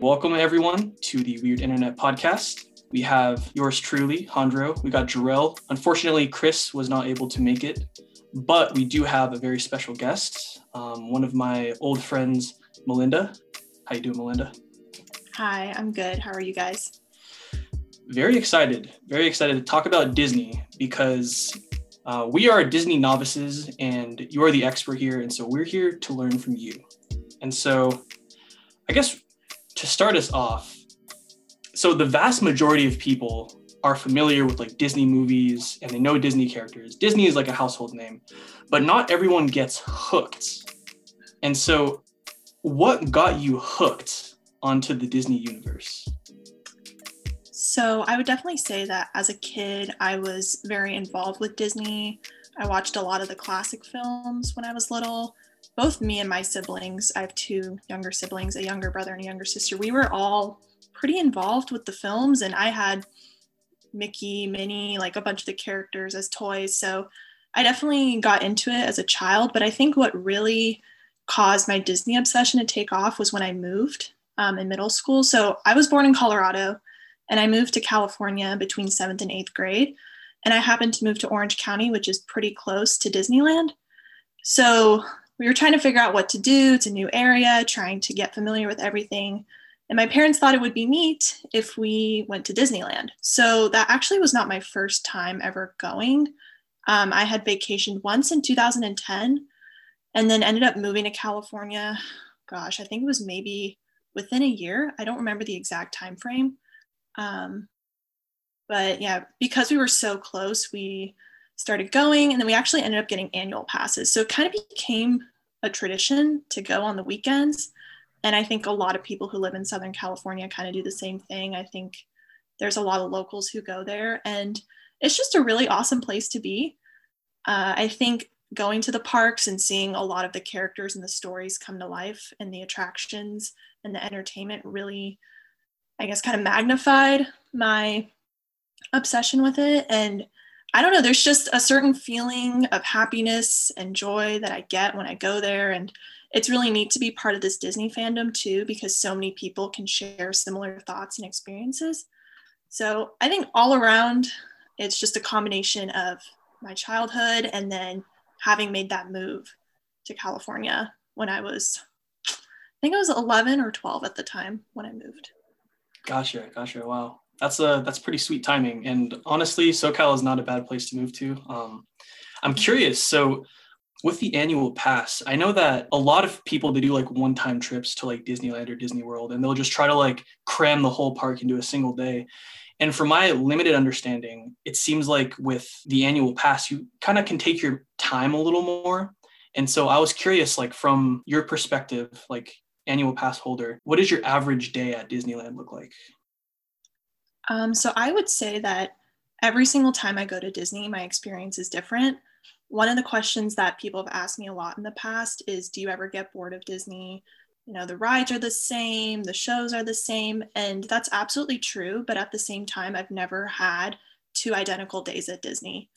Welcome, everyone, to the Weird Internet Podcast. We have yours truly, Jandro. We got Jorrel. Unfortunately, Chris was not able to make it, but we do have a very special guest, um, one of my old friends, Melinda. How you doing, Melinda? Hi, I'm good. How are you guys? Very excited. Very excited to talk about Disney because uh, we are Disney novices and you are the expert here. And so we're here to learn from you. And so I guess to start us off, so the vast majority of people are familiar with like Disney movies and they know Disney characters. Disney is like a household name, but not everyone gets hooked. And so, what got you hooked onto the Disney universe? So, I would definitely say that as a kid, I was very involved with Disney. I watched a lot of the classic films when I was little. Both me and my siblings, I have two younger siblings, a younger brother and a younger sister, we were all pretty involved with the films and I had Mickey, Minnie, like a bunch of the characters as toys. So I definitely got into it as a child, but I think what really caused my Disney obsession to take off was when I moved um, in middle school. So I was born in Colorado and I moved to California between seventh and eighth grade. And I happened to move to Orange County, which is pretty close to Disneyland. So we were trying to figure out what to do. It's a new area, trying to get familiar with everything. And my parents thought it would be neat if we went to Disneyland. So that actually was not my first time ever going. Um, I had vacationed once in 2010 and then ended up moving to California. Gosh, I think it was maybe within a year. I don't remember the exact time frame. Um, but yeah, because we were so close, we started going and then we actually ended up getting annual passes. So it kind of became a tradition to go on the weekends and I think a lot of people who live in Southern California kind of do the same thing. I think there's a lot of locals who go there, and it's just a really awesome place to be. Uh, I think going to the parks and seeing a lot of the characters and the stories come to life and the attractions and the entertainment really, I guess, kind of magnified my obsession with it. And I don't know, there's just a certain feeling of happiness and joy that I get when I go there. And it's really neat to be part of this Disney fandom too, because so many people can share similar thoughts and experiences. So I think all around, it's just a combination of my childhood and then having made that move to California when I was, I think I was 11 or 12 at the time when I moved. Gotcha, gotcha. Wow, that's a that's pretty sweet timing. And honestly, SoCal is not a bad place to move to. Um, I'm curious. So with the annual pass, I know that a lot of people they do like one-time trips to like Disneyland or Disney World, and they'll just try to like cram the whole park into a single day. And from my limited understanding, it seems like with the annual pass, you kind of can take your time a little more. And so I was curious, like from your perspective, like annual pass holder, what does your average day at Disneyland look like? Um, so I would say that every single time I go to Disney, my experience is different. One of the questions that people have asked me a lot in the past is do you ever get bored of disney? You know the rides are the same the shows are the same and that's absolutely true but at the same time i've never had two identical days at disney.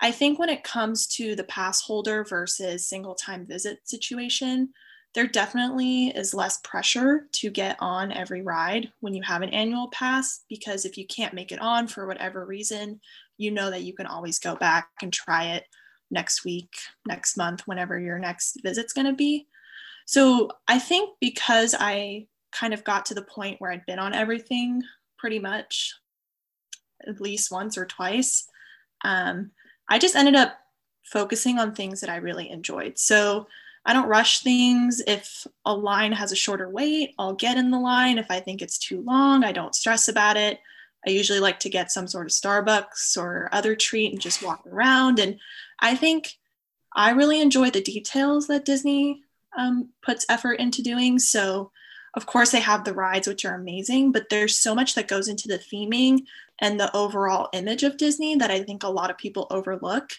I think when it comes to the pass holder versus single time visit situation there definitely is less pressure to get on every ride when you have an annual pass because if you can't make it on for whatever reason you know that you can always go back and try it next week, next month, whenever your next visit's going to be. So I think because I kind of got to the point where I'd been on everything pretty much at least once or twice, um, I just ended up focusing on things that I really enjoyed. So I don't rush things. If a line has a shorter wait, I'll get in the line. If I think it's too long, I don't stress about it. I usually like to get some sort of Starbucks or other treat and just walk around. And I think I really enjoy the details that Disney um, puts effort into doing. So, of course, they have the rides, which are amazing, but there's so much that goes into the theming and the overall image of Disney that I think a lot of people overlook.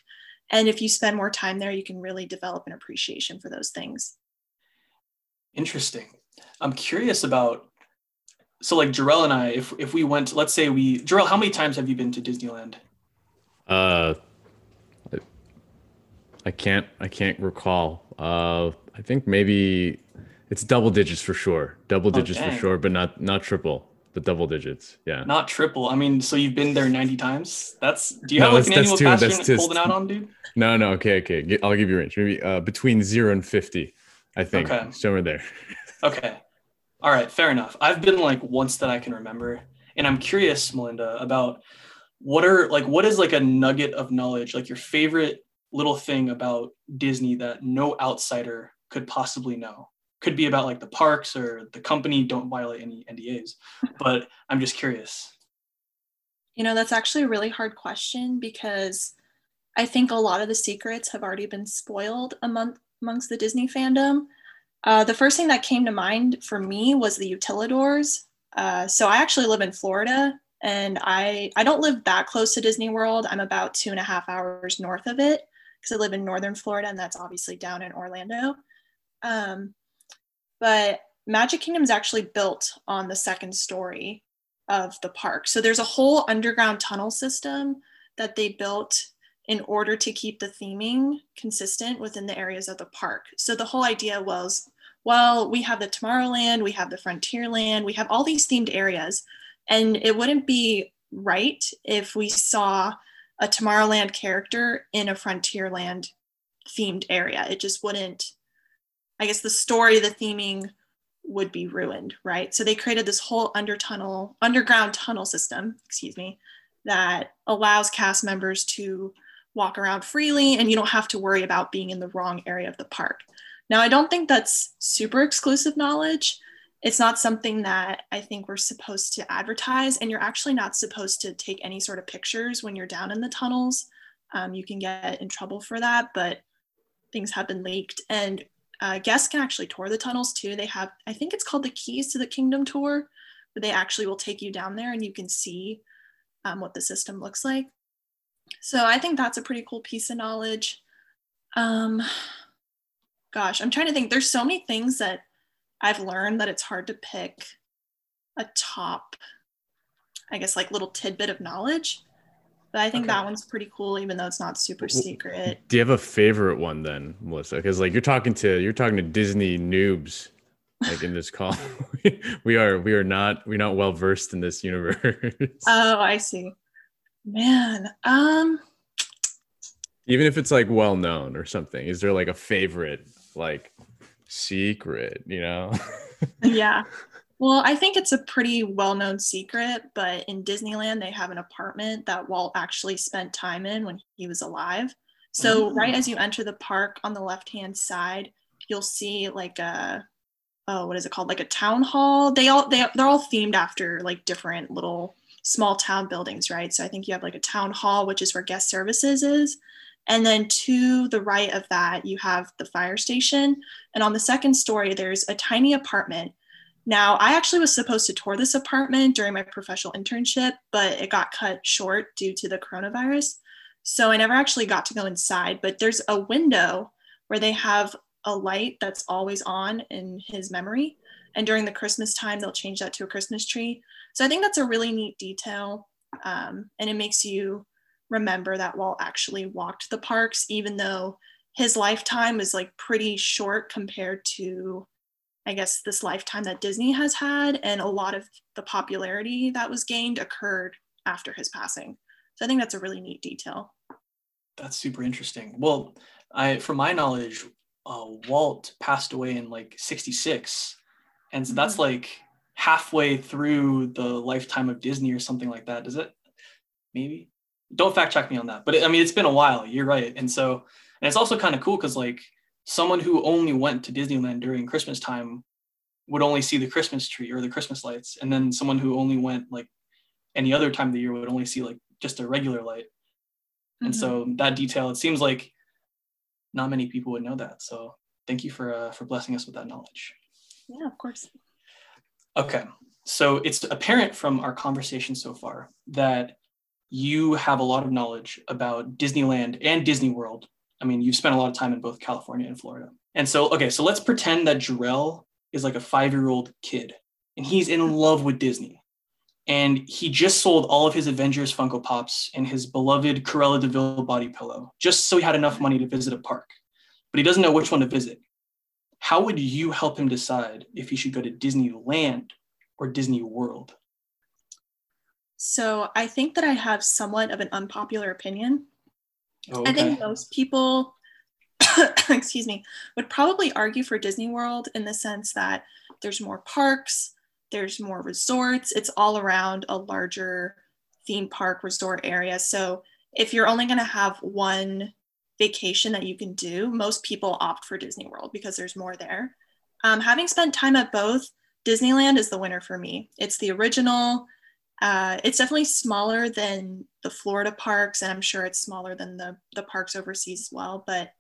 And if you spend more time there, you can really develop an appreciation for those things. Interesting. I'm curious about so like Jorrel and I, if if we went, let's say we Jorrel, how many times have you been to Disneyland? Uh, I can't I can't recall. Uh, I think maybe It's double digits for sure. Double Oh, digits for sure, but not not triple, but double digits. Yeah. Not triple. I mean, so you've been there 90 times? That's do you No, have like an annual too- pass you're just- holding out on, dude? No, no. Okay, okay. I'll give you a range. Maybe uh, between zero and fifty. I think Okay. somewhere there. Okay. All right, fair enough. I've been like once that I can remember. And I'm curious, Melinda, about what are like what is like a nugget of knowledge, like your favorite little thing about Disney that no outsider could possibly know? Could be about like the parks or the company, don't violate any NDAs. But I'm just curious. You know, that's actually a really hard question because I think a lot of the secrets have already been spoiled among amongst the Disney fandom. Uh, the first thing that came to mind for me was the utilidors. Uh, so I actually live in Florida, and I I don't live that close to Disney World. I'm about two and a half hours north of it because I live in northern Florida, and that's obviously down in Orlando. Um, but Magic Kingdom is actually built on the second story of the park. So there's a whole underground tunnel system that they built in order to keep the theming consistent within the areas of the park. So the whole idea was well, we have the Tomorrowland, we have the Frontierland, we have all these themed areas, and it wouldn't be right if we saw a Tomorrowland character in a Frontierland themed area. It just wouldn't, I guess the story, the theming would be ruined, right? So they created this whole under tunnel, underground tunnel system, excuse me, that allows cast members to walk around freely and you don't have to worry about being in the wrong area of the park. Now, I don't think that's super exclusive knowledge. It's not something that I think we're supposed to advertise, and you're actually not supposed to take any sort of pictures when you're down in the tunnels. Um, you can get in trouble for that, but things have been leaked. And uh, guests can actually tour the tunnels too. They have, I think it's called the Keys to the Kingdom tour, but they actually will take you down there and you can see um, what the system looks like. So I think that's a pretty cool piece of knowledge. Um, gosh, I'm trying to think. There's so many things that I've learned that it's hard to pick a top, I guess, like little tidbit of knowledge. But I think Okay. that one's pretty cool, even though it's not super secret. Do you have a favorite one then, Melissa? Because like you're talking to you're talking to Disney noobs, like in this call. we are we are not we're not well versed in this universe. Oh, I see. Man, um, Even if it's like well known or something, is there like a favorite like secret? You know? yeah. Well, I think it's a pretty well known secret, but in Disneyland, they have an apartment that Walt actually spent time in when he was alive. So, right mm. as you enter the park on the left hand side, you'll see like a, oh, what is it called? Like a town hall. They all, they, they're all themed after like different little small town buildings, right? So, I think you have like a town hall, which is where guest services is. And then to the right of that, you have the fire station. And on the second story, there's a tiny apartment now, I actually was supposed to tour this apartment during my professional internship, but it got cut short due to the coronavirus. So I never actually got to go inside, but there's a window where they have a light that's always on in his memory. And during the Christmas time, they'll change that to a Christmas tree. So I think that's a really neat detail. Um, and it makes you remember that Walt actually walked the parks, even though his lifetime is like pretty short compared to I guess, this lifetime that Disney has had, and a lot of the popularity that was gained occurred after his passing. So I think that's a really neat detail. That's super interesting. Well, I from my knowledge, uh, Walt passed away in like 66. And so that's Mhm. like halfway through the lifetime of Disney or something like that. Does it? Maybe. Don't fact check me on that. But I mean, it's been a while. You're right. And so, and it's also kind of cool because like someone who only went to Disneyland during Christmas time would only see the Christmas tree or the Christmas lights. And then someone who only went like any other time of the year would only see like just a regular light. And Mhm. so that detail, it seems like not many people would know that. So thank you for uh, for blessing us with that knowledge. yeah, of course. Okay, so it's apparent from our conversation so far that you have a lot of knowledge about Disneyland and Disney World. I mean, you've spent a lot of time in both California and Florida. And so, okay, so let's pretend that Jorrel is like a five year old kid and he's in love with Disney. And he just sold all of his Avengers Funko Pops and his beloved Cruella De Vil body pillow just so he had enough money to visit a park. But he doesn't know which one to visit. how would you help him decide if he should go to Disneyland or Disney World? So I think that I have somewhat of an unpopular opinion. Oh, I think most people, excuse me, would probably argue for Disney World in the sense that there's more parks, there's more resorts, it's all around a larger theme park resort area. So if you're only going to have one vacation that you can do, most people opt for Disney World because there's more there. Um, having spent time at both, Disneyland is the winner for me. It's the original. Uh, it's definitely smaller than the Florida parks, and I'm sure it's smaller than the, the parks overseas as well. But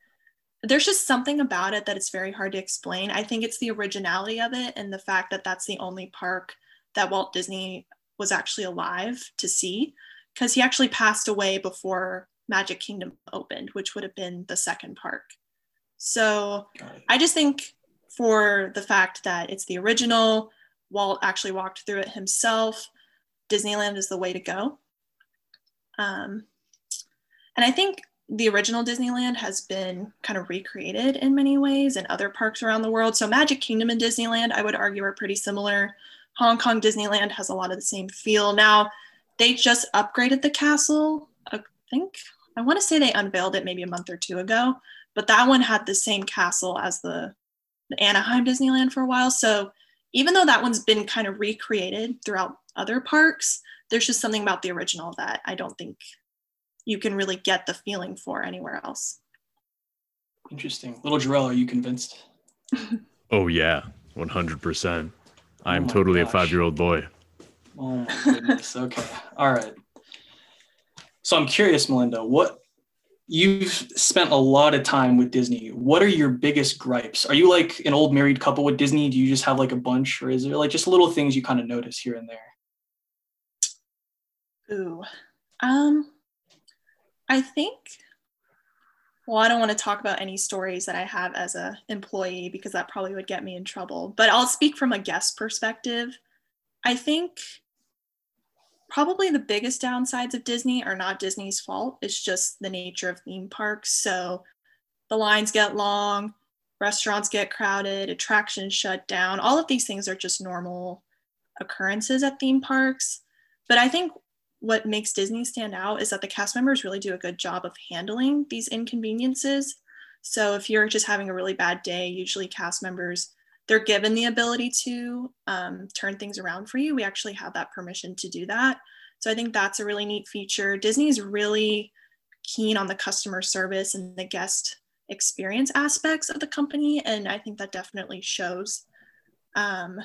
there's just something about it that it's very hard to explain. I think it's the originality of it and the fact that that's the only park that Walt Disney was actually alive to see because he actually passed away before Magic Kingdom opened, which would have been the second park. So I just think for the fact that it's the original, Walt actually walked through it himself, Disneyland is the way to go. Um, and I think the original Disneyland has been kind of recreated in many ways in other parks around the world. So Magic Kingdom and Disneyland, I would argue, are pretty similar. Hong Kong Disneyland has a lot of the same feel. Now, they just upgraded the castle, I think. I want to say they unveiled it maybe a month or two ago, but that one had the same castle as the, the Anaheim Disneyland for a while. So even though that one's been kind of recreated throughout other parks, there's just something about the original that I don't think you can really get the feeling for anywhere else. Interesting. Little Jorrel, are you convinced? oh yeah, 100%. I am oh totally gosh. a five-year-old boy. Oh my goodness. okay. All right. So I'm curious, Melinda, what you've spent a lot of time with Disney. What are your biggest gripes? Are you like an old married couple with Disney? Do you just have like a bunch, or is there like just little things you kind of notice here and there? Ooh. Um I think well, I don't want to talk about any stories that I have as a employee because that probably would get me in trouble. But I'll speak from a guest perspective. I think probably the biggest downsides of Disney are not Disney's fault. It's just the nature of theme parks. So the lines get long, restaurants get crowded, attractions shut down. All of these things are just normal occurrences at theme parks. But I think what makes Disney stand out is that the cast members really do a good job of handling these inconveniences. So if you're just having a really bad day, usually cast members they're given the ability to um, turn things around for you. We actually have that permission to do that. So I think that's a really neat feature. Disney is really keen on the customer service and the guest experience aspects of the company, and I think that definitely shows. Um,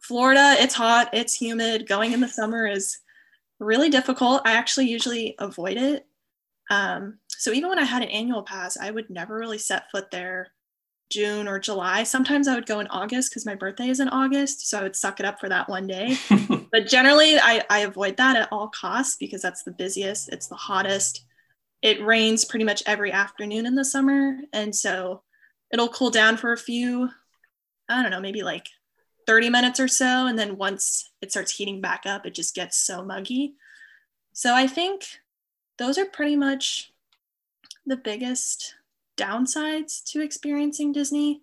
Florida, it's hot, it's humid. Going in the summer is really difficult. I actually usually avoid it. Um, so even when I had an annual pass, I would never really set foot there June or July. Sometimes I would go in August because my birthday is in August. So I would suck it up for that one day. but generally, I, I avoid that at all costs because that's the busiest, it's the hottest. It rains pretty much every afternoon in the summer. And so it'll cool down for a few, I don't know, maybe like 30 minutes or so. And then once it starts heating back up, it just gets so muggy. So I think those are pretty much the biggest downsides to experiencing Disney.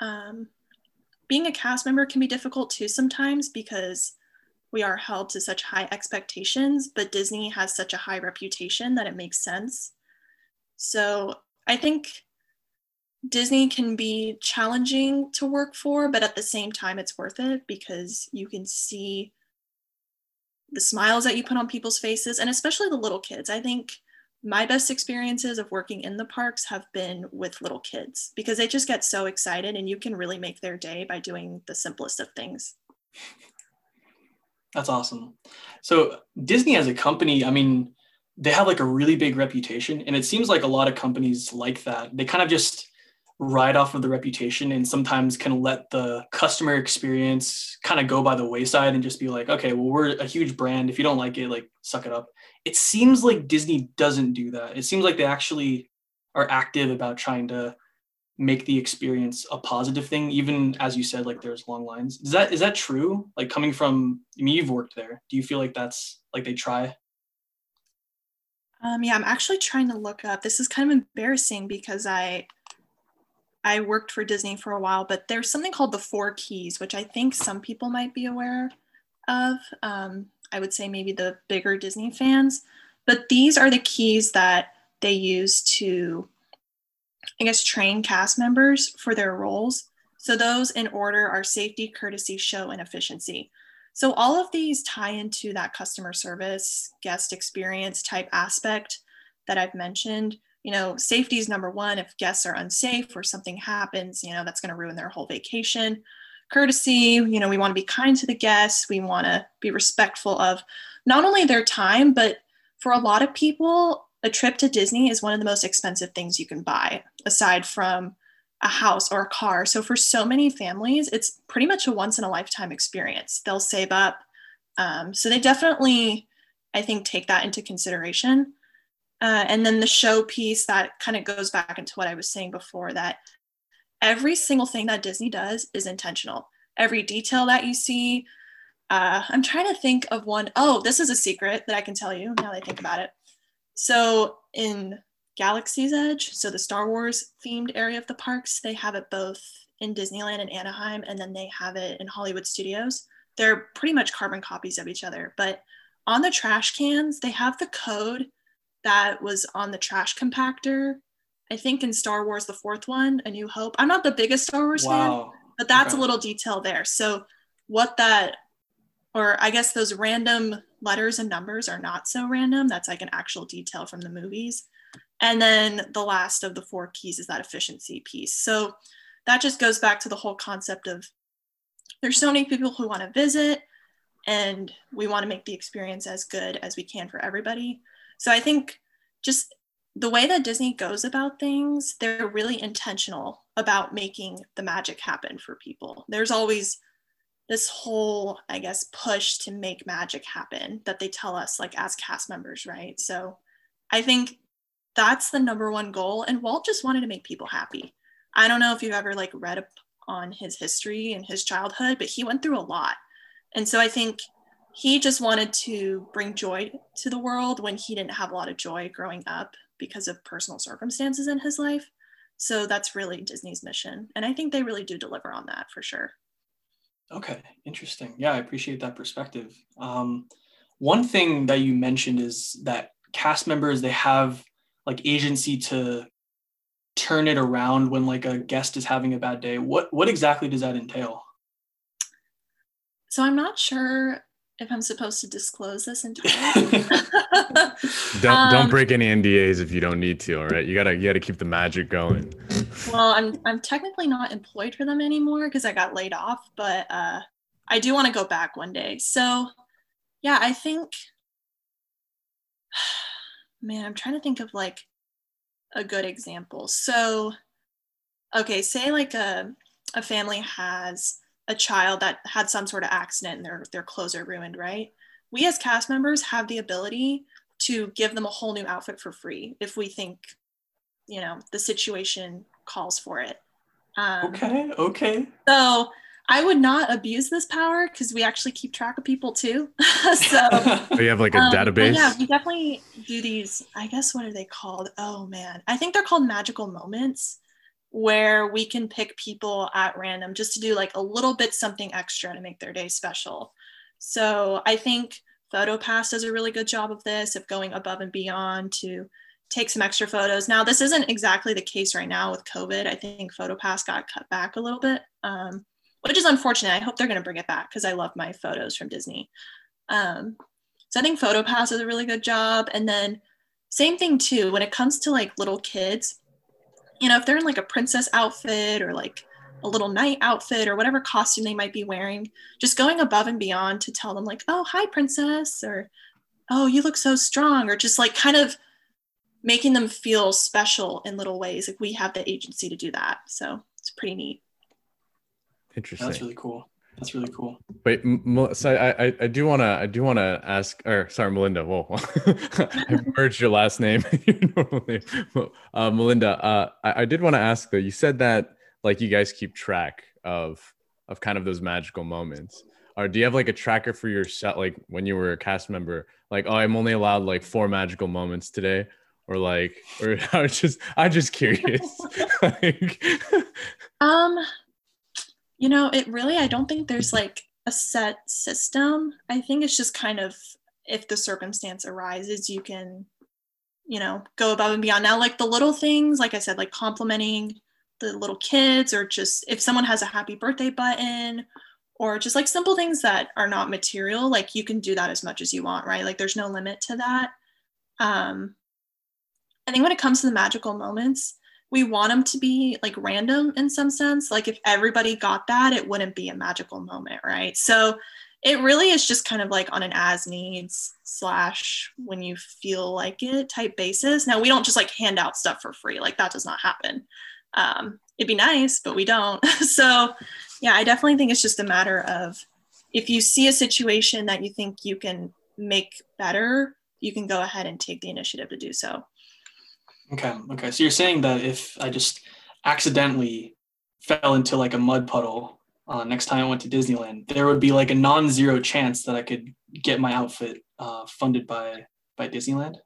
Um, being a cast member can be difficult too sometimes because we are held to such high expectations, but Disney has such a high reputation that it makes sense. So I think Disney can be challenging to work for, but at the same time, it's worth it because you can see the smiles that you put on people's faces, and especially the little kids. I think my best experiences of working in the parks have been with little kids because they just get so excited, and you can really make their day by doing the simplest of things. That's awesome. So, Disney as a company, I mean, they have like a really big reputation, and it seems like a lot of companies like that. They kind of just ride off of the reputation and sometimes can let the customer experience kind of go by the wayside and just be like, okay, well, we're a huge brand. If you don't like it, like suck it up. It seems like Disney doesn't do that. It seems like they actually are active about trying to make the experience a positive thing, even as you said, like there's long lines. Is that is that true? Like coming from I mean you've worked there. Do you feel like that's like they try? Um, yeah, I'm actually trying to look up. This is kind of embarrassing because I I worked for Disney for a while, but there's something called the Four Keys, which I think some people might be aware of. Um, I would say maybe the bigger Disney fans, but these are the keys that they use to, I guess, train cast members for their roles. So those in order are safety, courtesy, show, and efficiency. So all of these tie into that customer service, guest experience type aspect that I've mentioned. You know, safety is number one. If guests are unsafe or something happens, you know, that's going to ruin their whole vacation. Courtesy, you know, we want to be kind to the guests. We want to be respectful of not only their time, but for a lot of people, a trip to Disney is one of the most expensive things you can buy, aside from a house or a car. So for so many families, it's pretty much a once in a lifetime experience. They'll save up. Um, so they definitely, I think, take that into consideration. Uh, and then the show piece that kind of goes back into what I was saying before that every single thing that Disney does is intentional. Every detail that you see, uh, I'm trying to think of one. Oh, this is a secret that I can tell you now that I think about it. So in Galaxy's Edge, so the Star Wars themed area of the parks, they have it both in Disneyland and Anaheim, and then they have it in Hollywood Studios. They're pretty much carbon copies of each other, but on the trash cans, they have the code that was on the trash compactor. I think in Star Wars, the fourth one, A New Hope. I'm not the biggest Star Wars wow. fan, but that's okay. a little detail there. So, what that, or I guess those random letters and numbers are not so random. That's like an actual detail from the movies. And then the last of the four keys is that efficiency piece. So that just goes back to the whole concept of there's so many people who want to visit and we want to make the experience as good as we can for everybody. So I think just the way that Disney goes about things, they're really intentional about making the magic happen for people. There's always this whole, I guess, push to make magic happen that they tell us, like as cast members, right? So I think that's the number one goal. And Walt just wanted to make people happy. I don't know if you've ever like read up on his history and his childhood, but he went through a lot. And so I think he just wanted to bring joy to the world when he didn't have a lot of joy growing up because of personal circumstances in his life. So that's really Disney's mission. And I think they really do deliver on that for sure. Okay, interesting. Yeah, I appreciate that perspective. Um, one thing that you mentioned is that cast members they have like agency to turn it around when like a guest is having a bad day what what exactly does that entail so i'm not sure if i'm supposed to disclose this entirely? Don't um, don't break any ndas if you don't need to all right? You gotta you gotta keep the magic going. Well i'm i'm technically not employed for them anymore because i got laid off but uh i do want to go back one day. So yeah i think man, I'm trying to think of like a good example. So, okay, say like a, a family has a child that had some sort of accident and their, their clothes are ruined, right? We as cast members have the ability to give them a whole new outfit for free if we think, you know, the situation calls for it. Um, okay, okay. So I would not abuse this power because we actually keep track of people too. so we have like a um, database. Yeah, we definitely do these. I guess what are they called? Oh man, I think they're called magical moments, where we can pick people at random just to do like a little bit something extra to make their day special. So I think PhotoPass does a really good job of this, of going above and beyond to take some extra photos. Now, this isn't exactly the case right now with COVID. I think PhotoPass got cut back a little bit. Um, which is unfortunate. I hope they're going to bring it back because I love my photos from Disney. Um, so I think PhotoPass does a really good job. And then same thing too, when it comes to like little kids, you know, if they're in like a princess outfit or like a little knight outfit or whatever costume they might be wearing, just going above and beyond to tell them like, oh, hi, princess, or oh, you look so strong, or just like kind of making them feel special in little ways. Like we have the agency to do that. So it's pretty neat. Interesting. That's really cool. That's really cool. Wait, so I, I, I do want to, I do want to ask, or sorry, Melinda. Whoa, I merged your last name. uh, Melinda, uh, I, I did want to ask though. You said that like you guys keep track of of kind of those magical moments. Or do you have like a tracker for your set? Like when you were a cast member, like oh, I'm only allowed like four magical moments today, or like or I was just I'm just curious. like, Um, you know, it really, I don't think there's like a set system. I think it's just kind of if the circumstance arises, you can, you know, go above and beyond. Now, like the little things, like I said, like complimenting the little kids, or just if someone has a happy birthday button, or just like simple things that are not material, like you can do that as much as you want, right? Like there's no limit to that. Um, I think when it comes to the magical moments, we want them to be like random in some sense. Like if everybody got that, it wouldn't be a magical moment, right? So it really is just kind of like on an as needs slash when you feel like it type basis. Now we don't just like hand out stuff for free. Like that does not happen. Um, it'd be nice, but we don't. so yeah, I definitely think it's just a matter of if you see a situation that you think you can make better, you can go ahead and take the initiative to do so. Okay. Okay. So you're saying that if I just accidentally fell into like a mud puddle uh, next time I went to Disneyland, there would be like a non-zero chance that I could get my outfit uh, funded by by Disneyland.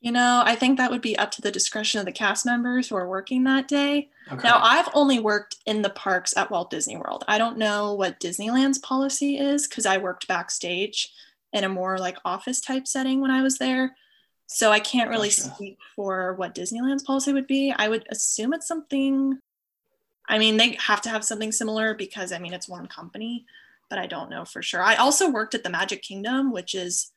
You know, I think that would be up to the discretion of the cast members who are working that day. Okay. Now, I've only worked in the parks at Walt Disney World. I don't know what Disneyland's policy is because I worked backstage in a more like office type setting when I was there. So I can't really Gotcha. speak for what Disneyland's policy would be. I would assume it's something, I mean, they have to have something similar because I mean, it's one company, but I don't know for sure. I also worked at the Magic Kingdom, which is,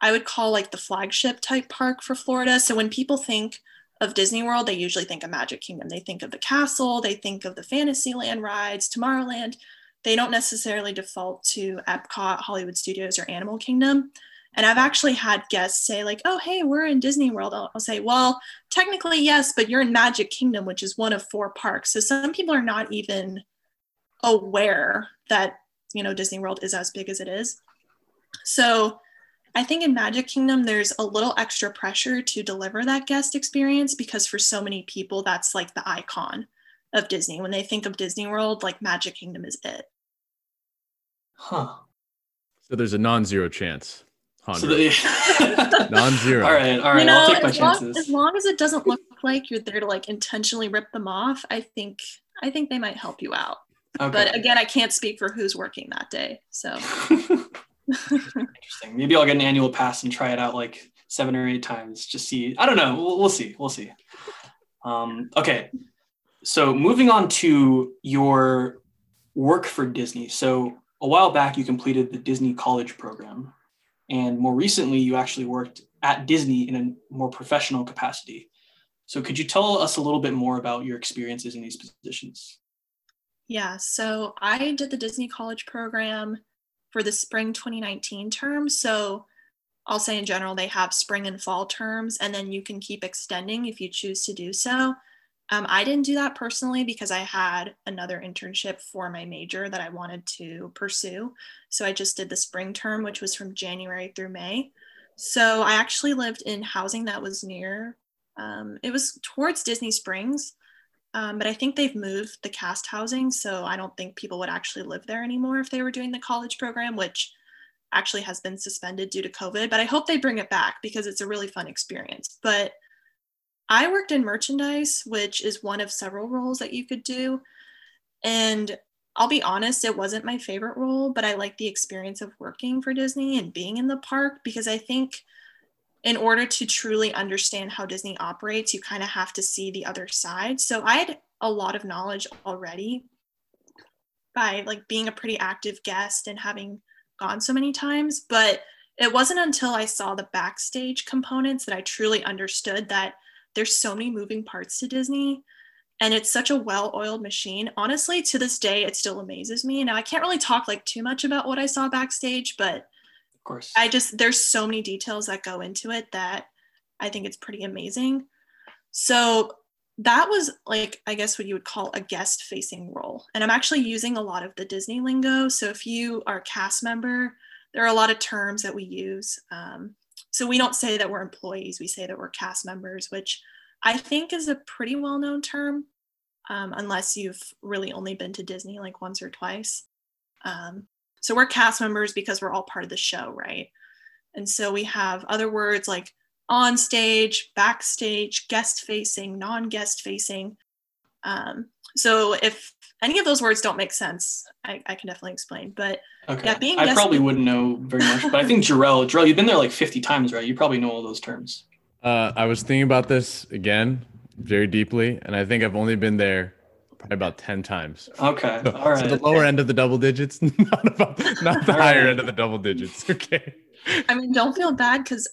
I would call like the flagship type park for Florida. So when people think of Disney World, they usually think of Magic Kingdom. They think of the castle, they think of the Fantasyland rides, Tomorrowland. They don't necessarily default to Epcot, Hollywood Studios, or Animal Kingdom. And I've actually had guests say, like, oh, hey, we're in Disney World. I'll, I'll say, well, technically, yes, but you're in Magic Kingdom, which is one of four parks. So some people are not even aware that, you know, Disney World is as big as it is. So I think in Magic Kingdom, there's a little extra pressure to deliver that guest experience because for so many people, that's like the icon of Disney. When they think of Disney World, like Magic Kingdom is it. Huh. so there's a non-zero chance. So Andre. Non-zero. All right. All right. you know, I'll take my as long, as long as it doesn't look like you're there to like intentionally rip them off, I think I think they might help you out. Okay. But again, I can't speak for who's working that day. So Interesting. Maybe I'll get an annual pass and try it out like seven or eight times. Just see. I don't know. We'll, we'll see. We'll see. Um, okay. So moving on to your work for Disney. So a while back, you completed the Disney College program, and more recently, you actually worked at Disney in a more professional capacity. So could you tell us a little bit more about your experiences in these positions? Yeah, so I did the Disney College program for the spring 2019 term. So I'll say in general, they have spring and fall terms, and then you can keep extending if you choose to do so. Um, I didn't do that personally because I had another internship for my major that I wanted to pursue. So I just did the spring term, which was from January through May. So I actually lived in housing that was near, um, it was towards Disney Springs. Um, but I think they've moved the cast housing, so I don't think people would actually live there anymore if they were doing the college program, which actually has been suspended due to COVID. But I hope they bring it back because it's a really fun experience. But I worked in merchandise, which is one of several roles that you could do. And I'll be honest, it wasn't my favorite role, but I like the experience of working for Disney and being in the park because I think in order to truly understand how Disney operates, you kind of have to see the other side. So I had a lot of knowledge already by like being a pretty active guest and having gone so many times, but it wasn't until I saw the backstage components that I truly understood that there's so many moving parts to Disney and it's such a well-oiled machine. Honestly, to this day it still amazes me. Now I can't really talk like too much about what I saw backstage, but Of course. I just there's so many details that go into it that I think it's pretty amazing. So that was like I guess what you would call a guest facing role. And I'm actually using a lot of the Disney lingo. So if you are a cast member, there are a lot of terms that we use. Um, so we don't say that we're employees, we say that we're cast members, which I think is a pretty well known term, um, unless you've really only been to Disney like once or twice. Um, so we're cast members because we're all part of the show, right? And so we have other words like on stage, backstage, guest facing, non guest facing. Um, so if any of those words don't make sense, I, I can definitely explain. But Okay. Yeah, being I guest- probably wouldn't know very much, but I think Jorrel, Jorrel, you've been there like 50 times, right? You probably know all those terms. Uh, I was thinking about this again very deeply, and I think I've only been there probably about 10 times. Okay. So, All so the lower end of the double digits, not about not the All higher right. end of the double digits. Okay. I mean, don't feel bad because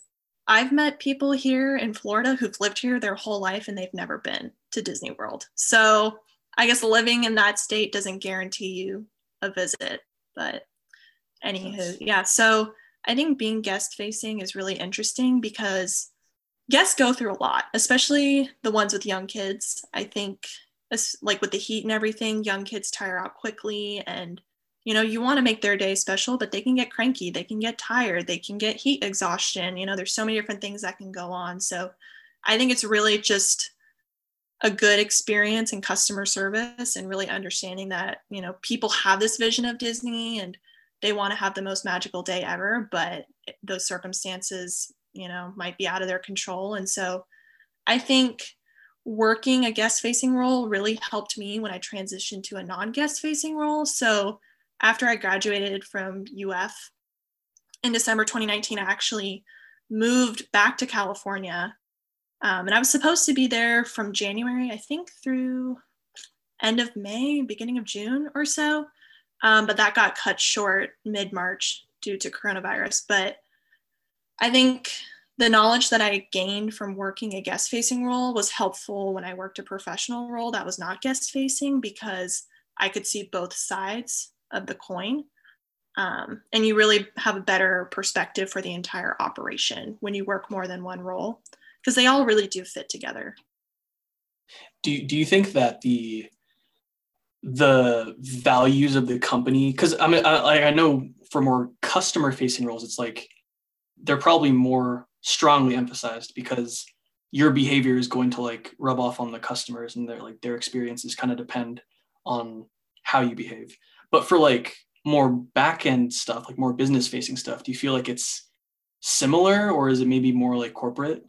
I've met people here in Florida who've lived here their whole life and they've never been to Disney World. So I guess living in that state doesn't guarantee you a visit. But anywho, yeah. So I think being guest facing is really interesting because guests go through a lot, especially the ones with young kids. I think, like with the heat and everything, young kids tire out quickly and you know you want to make their day special but they can get cranky they can get tired they can get heat exhaustion you know there's so many different things that can go on so i think it's really just a good experience in customer service and really understanding that you know people have this vision of disney and they want to have the most magical day ever but those circumstances you know might be out of their control and so i think working a guest facing role really helped me when i transitioned to a non-guest facing role so after I graduated from UF in December 2019, I actually moved back to California. Um, and I was supposed to be there from January, I think, through end of May, beginning of June or so. Um, but that got cut short mid March due to coronavirus. But I think the knowledge that I gained from working a guest facing role was helpful when I worked a professional role that was not guest facing because I could see both sides of the coin. Um, and you really have a better perspective for the entire operation when you work more than one role because they all really do fit together. Do you, do you think that the the values of the company because I mean I, I know for more customer facing roles it's like they're probably more strongly emphasized because your behavior is going to like rub off on the customers and their like their experiences kind of depend on how you behave but for like more back end stuff like more business facing stuff do you feel like it's similar or is it maybe more like corporate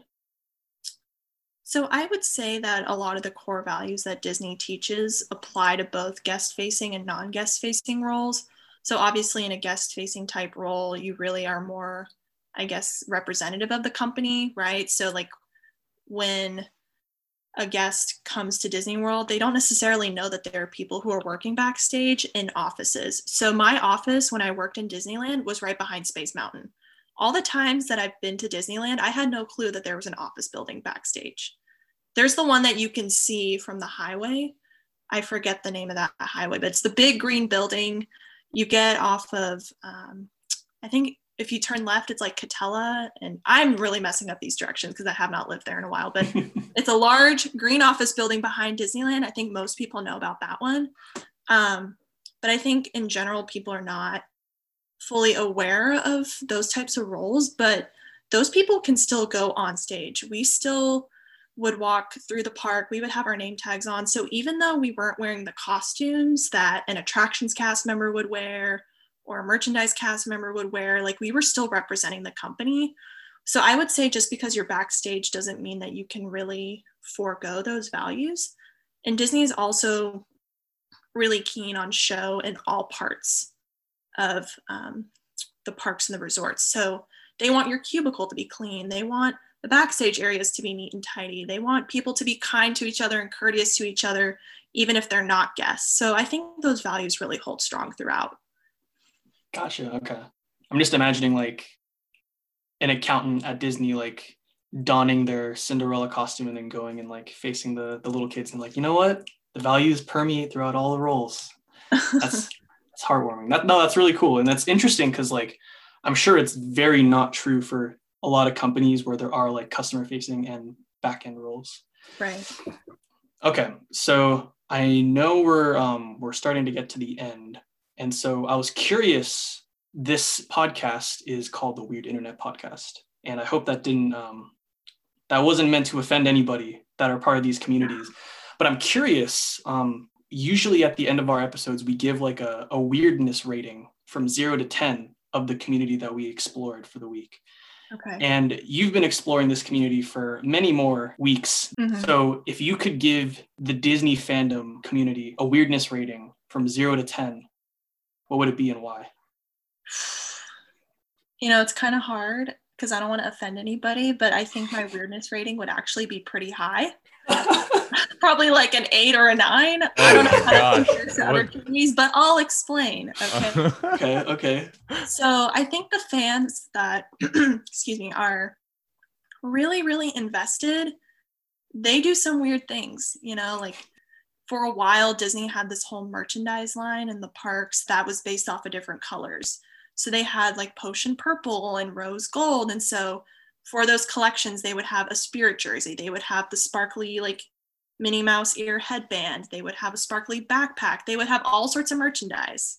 So I would say that a lot of the core values that Disney teaches apply to both guest facing and non guest facing roles. So obviously, in a guest facing type role, you really are more, I guess, representative of the company, right? So, like when a guest comes to Disney World, they don't necessarily know that there are people who are working backstage in offices. So, my office when I worked in Disneyland was right behind Space Mountain. All the times that I've been to Disneyland, I had no clue that there was an office building backstage. There's the one that you can see from the highway. I forget the name of that highway, but it's the big green building. You get off of, um, I think if you turn left, it's like Katella. And I'm really messing up these directions because I have not lived there in a while, but it's a large green office building behind Disneyland. I think most people know about that one. Um, but I think in general, people are not fully aware of those types of roles, but those people can still go on stage. We still would walk through the park, we would have our name tags on. So even though we weren't wearing the costumes that an attractions cast member would wear or a merchandise cast member would wear, like we were still representing the company. So I would say just because you're backstage doesn't mean that you can really forego those values. And Disney is also really keen on show in all parts of um, the parks and the resorts. So they want your cubicle to be clean. They want the backstage areas to be neat and tidy. They want people to be kind to each other and courteous to each other, even if they're not guests. So I think those values really hold strong throughout. Gotcha. Okay. I'm just imagining like an accountant at Disney, like donning their Cinderella costume and then going and like facing the the little kids and like, you know what? The values permeate throughout all the roles. That's that's heartwarming. That no, that's really cool and that's interesting because like I'm sure it's very not true for a lot of companies where there are like customer facing and back end roles. right. Okay, so I know we're um, we're starting to get to the end, and so I was curious. This podcast is called the Weird Internet Podcast, and I hope that didn't um, that wasn't meant to offend anybody that are part of these communities. But I'm curious. Um, usually, at the end of our episodes, we give like a, a weirdness rating from zero to ten of the community that we explored for the week. Okay. And you've been exploring this community for many more weeks. Mhm. So, if you could give the Disney fandom community a weirdness rating from zero to 10, what would it be and why? You know, it's kind of hard because I don't want to offend anybody, but I think my weirdness rating would actually be pretty high. Probably like an eight or a nine. I Oh don't know my how to gosh. compare to other What- communities, but I'll explain. Okay. okay, okay. So I think the fans that, excuse me, are really, really invested, they do some weird things. You know, like for a while, Disney had this whole merchandise line in the parks that was based off of different colors. So they had like potion purple and rose gold. And so for those collections, they would have a spirit jersey, they would have the sparkly, like, Minnie Mouse ear headband. They would have a sparkly backpack. They would have all sorts of merchandise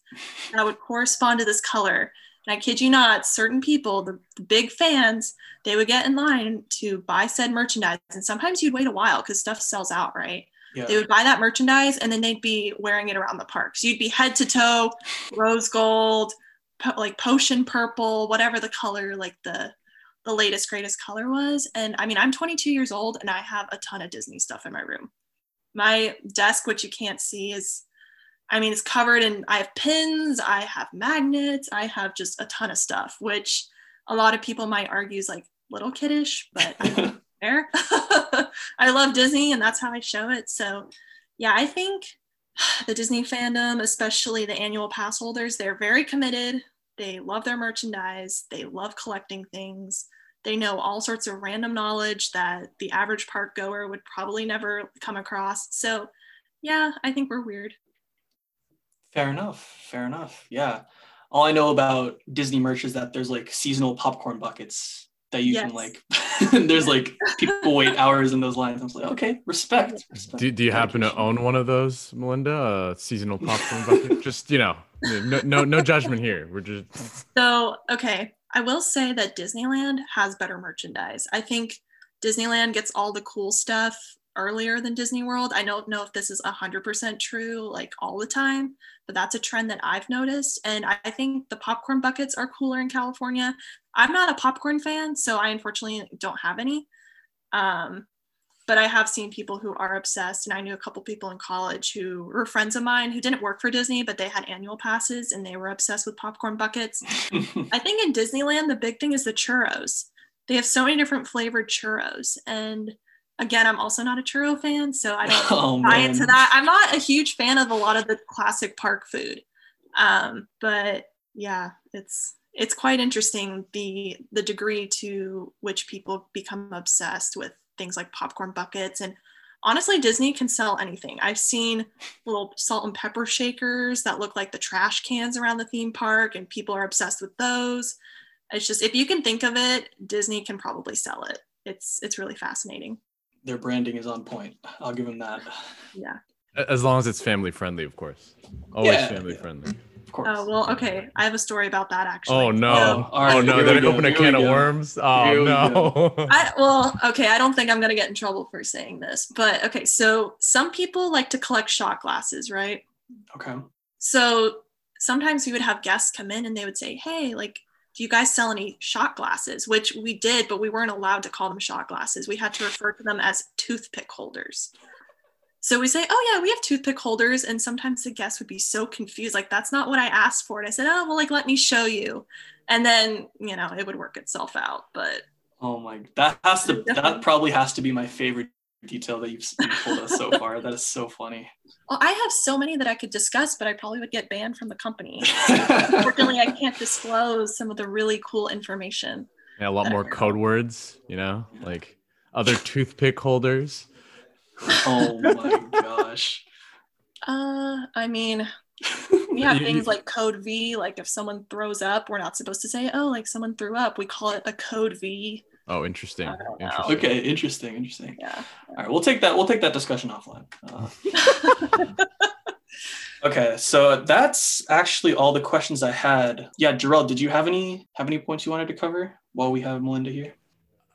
that would correspond to this color. And I kid you not, certain people, the, the big fans, they would get in line to buy said merchandise. And sometimes you'd wait a while because stuff sells out, right? Yeah. They would buy that merchandise and then they'd be wearing it around the parks. You'd be head to toe, rose gold, po- like potion purple, whatever the color, like the the latest greatest color was. And I mean, I'm 22 years old and I have a ton of Disney stuff in my room. My desk, which you can't see, is I mean, it's covered in, I have pins, I have magnets, I have just a ton of stuff, which a lot of people might argue is like little kiddish, but I don't. I love Disney and that's how I show it. So, yeah, I think the Disney fandom, especially the annual pass holders, they're very committed. They love their merchandise, they love collecting things. They know all sorts of random knowledge that the average park goer would probably never come across. So, yeah, I think we're weird. Fair enough. Fair enough. Yeah. All I know about Disney merch is that there's like seasonal popcorn buckets that you can like. there's like people wait hours in those lines. I'm like, okay, respect. respect. do, do you happen to own one of those, Melinda? A seasonal popcorn bucket? Just you know, no, no, no judgment here. We're just So, okay, I will say that Disneyland has better merchandise. I think Disneyland gets all the cool stuff earlier than Disney World. I don't know if this is 100% true like all the time, but that's a trend that I've noticed. And I think the popcorn buckets are cooler in California. I'm not a popcorn fan, so I unfortunately don't have any. Um, but I have seen people who are obsessed, and I knew a couple people in college who were friends of mine who didn't work for Disney, but they had annual passes and they were obsessed with popcorn buckets. I think in Disneyland, the big thing is the churros. They have so many different flavored churros. And again, I'm also not a churro fan, so I don't oh, buy man. into that. I'm not a huge fan of a lot of the classic park food. Um, but yeah, it's it's quite interesting the the degree to which people become obsessed with things like popcorn buckets and honestly disney can sell anything i've seen little salt and pepper shakers that look like the trash cans around the theme park and people are obsessed with those it's just if you can think of it disney can probably sell it it's it's really fascinating Their branding is on point. I'll give them that. yeah as long as it's family friendly, of course. Always Yeah, family yeah. friendly. Of course. oh well okay i have a story about that actually Oh no! Oh, all right, oh no! here Did we I open a can of worms? Oh Here we no! I, well, okay, I don't think I'm going to get in trouble for saying this, but okay, so some people like to collect shot glasses, right? Okay. So sometimes we would have guests come in and they would say, Hey, like, do you guys sell any shot glasses? Which we did, but we weren't allowed to call them shot glasses. We had to refer to them as toothpick holders. So we say, Oh, yeah, we have toothpick holders. And sometimes the guests would be so confused, like, That's not what I asked for. And I said, Oh, well, like, let me show you. And then, you know, it would work itself out. But Oh my, that has to, that probably has to be my favorite detail that you've, you've told us so far. That is so funny. Well, I have so many that I could discuss, but I probably would get banned from the company. Unfortunately, I can't disclose some of the really cool information. Yeah, a lot more code words. You know, like other toothpick holders. oh my gosh. Uh, I mean, we have things like code V. Like if someone throws up, we're not supposed to say, "Oh, like someone threw up." We call it a code V. Oh, interesting. I don't know. Interesting. Okay, interesting, interesting. Yeah. All right, we'll take that. We'll take that discussion offline. Uh, okay, so that's actually all the questions I had. Yeah, Jorrel, did you have any have any points you wanted to cover while we have Melinda here?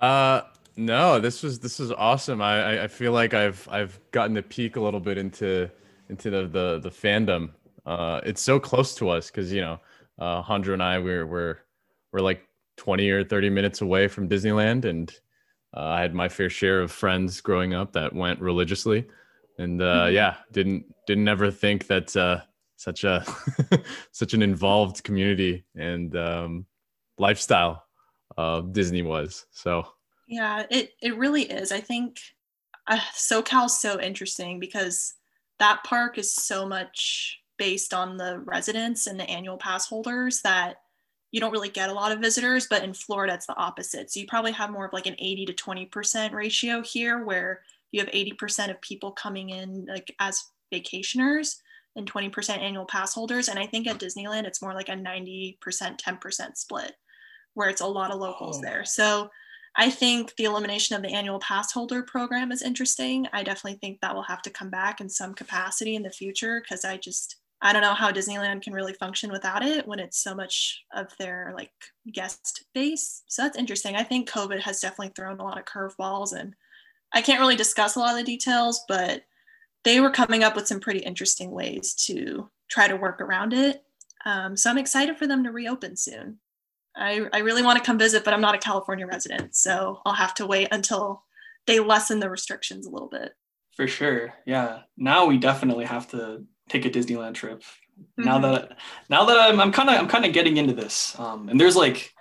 Uh, no, this was this was awesome. I I- I feel like I've I've gotten to peek a little bit into into the the, the fandom. Uh, it's so close to us because you know, uh, Jandro and I we're we're we're like 20 or 30 minutes away from Disneyland. And uh, I had my fair share of friends growing up that went religiously. And uh, mm-hmm. yeah, didn't didn't ever think that uh, such a such an involved community and um, lifestyle uh, Disney was. So yeah, it it really is. I think uh, SoCal's so interesting because that park is so much based on the residents and the annual pass holders that you don't really get a lot of visitors, but in Florida, it's the opposite. So you probably have more of like an 80 to 20% ratio here where you have 80% of people coming in like as vacationers and 20% annual pass holders. And I think at Disneyland, it's more like a 90%, 10% split where it's a lot of locals oh. there. So I think the elimination of the annual pass holder program is interesting. I definitely think that will have to come back in some capacity in the future because I just I don't know how Disneyland can really function without it when it's so much of their like guest base. So that's interesting. I think COVID has definitely thrown a lot of curveballs and I can't really discuss a lot of the details, but they were coming up with some pretty interesting ways to try to work around it. Um, so I'm excited for them to reopen soon. I, I really want to come visit, but I'm not a California resident. So I'll have to wait until they lessen the restrictions a little bit. For sure. Yeah. Now we definitely have to take a Disneyland trip. Mm-hmm. Now that now that I'm I'm kind of I'm kind of getting into this. Um, and there's like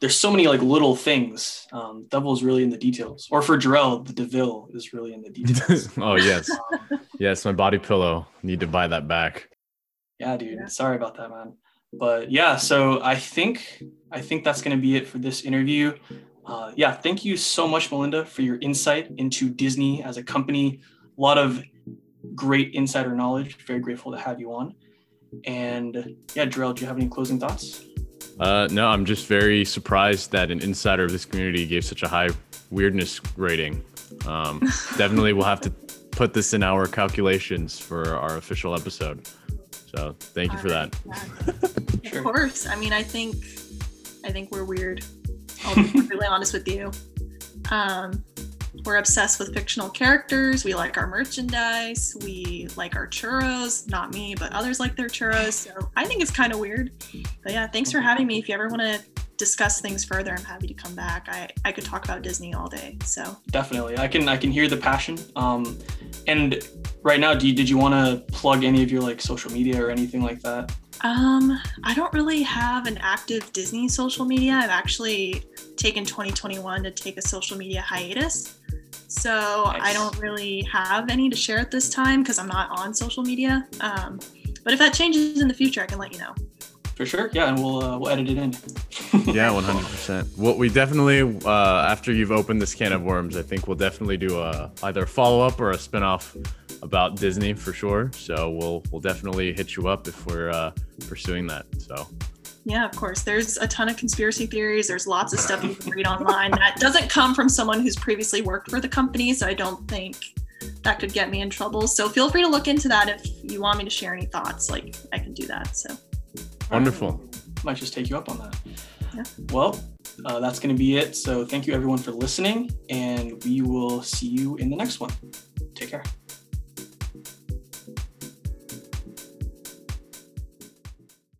there's so many like little things. Um, Devil's really in the details. Or for Jorrel, the De Vil is really in the details. oh yes, um, yes. My body pillow. Need to buy that back. Yeah, dude. Yeah. Sorry about that, man. But yeah, so I think I think that's gonna be it for this interview. Uh, yeah, thank you so much, Melinda, for your insight into Disney as a company. A lot of great insider knowledge. Very grateful to have you on. And yeah, Jorrel, do you have any closing thoughts? Uh, no, I'm just very surprised that an insider of this community gave such a high weirdness rating. Um, definitely, we'll have to put this in our calculations for our official episode. So thank you for that. sure. Of course. I mean, I think I think we're weird. I'll be really honest with you. Um, we're obsessed with fictional characters. We like our merchandise. We like our churros. Not me, but others like their churros. So I think it's kind of weird. But yeah, thanks for having me. If you ever want to discuss things further, I'm happy to come back. I, I could talk about Disney all day. So definitely, I can I can hear the passion. Um, and right now, do you, did you want to plug any of your like social media or anything like that? Um, I don't really have an active Disney social media. I've actually taken 2021 to take a social media hiatus. So nice. I don't really have any to share at this time because I'm not on social media. Um, but if that changes in the future, I can let you know. For sure, yeah, and we'll uh, we'll edit it in. yeah, 100. percent Well, we definitely uh, after you've opened this can of worms, I think we'll definitely do a either a follow up or a spinoff about Disney for sure. So we'll we'll definitely hit you up if we're uh, pursuing that. So yeah, of course. There's a ton of conspiracy theories. There's lots of stuff you can read online that doesn't come from someone who's previously worked for the company. So I don't think that could get me in trouble. So feel free to look into that if you want me to share any thoughts. Like I can do that. So wonderful. I Might just take you up on that. Yeah. Well, uh, that's going to be it. So thank you everyone for listening, and we will see you in the next one. Take care.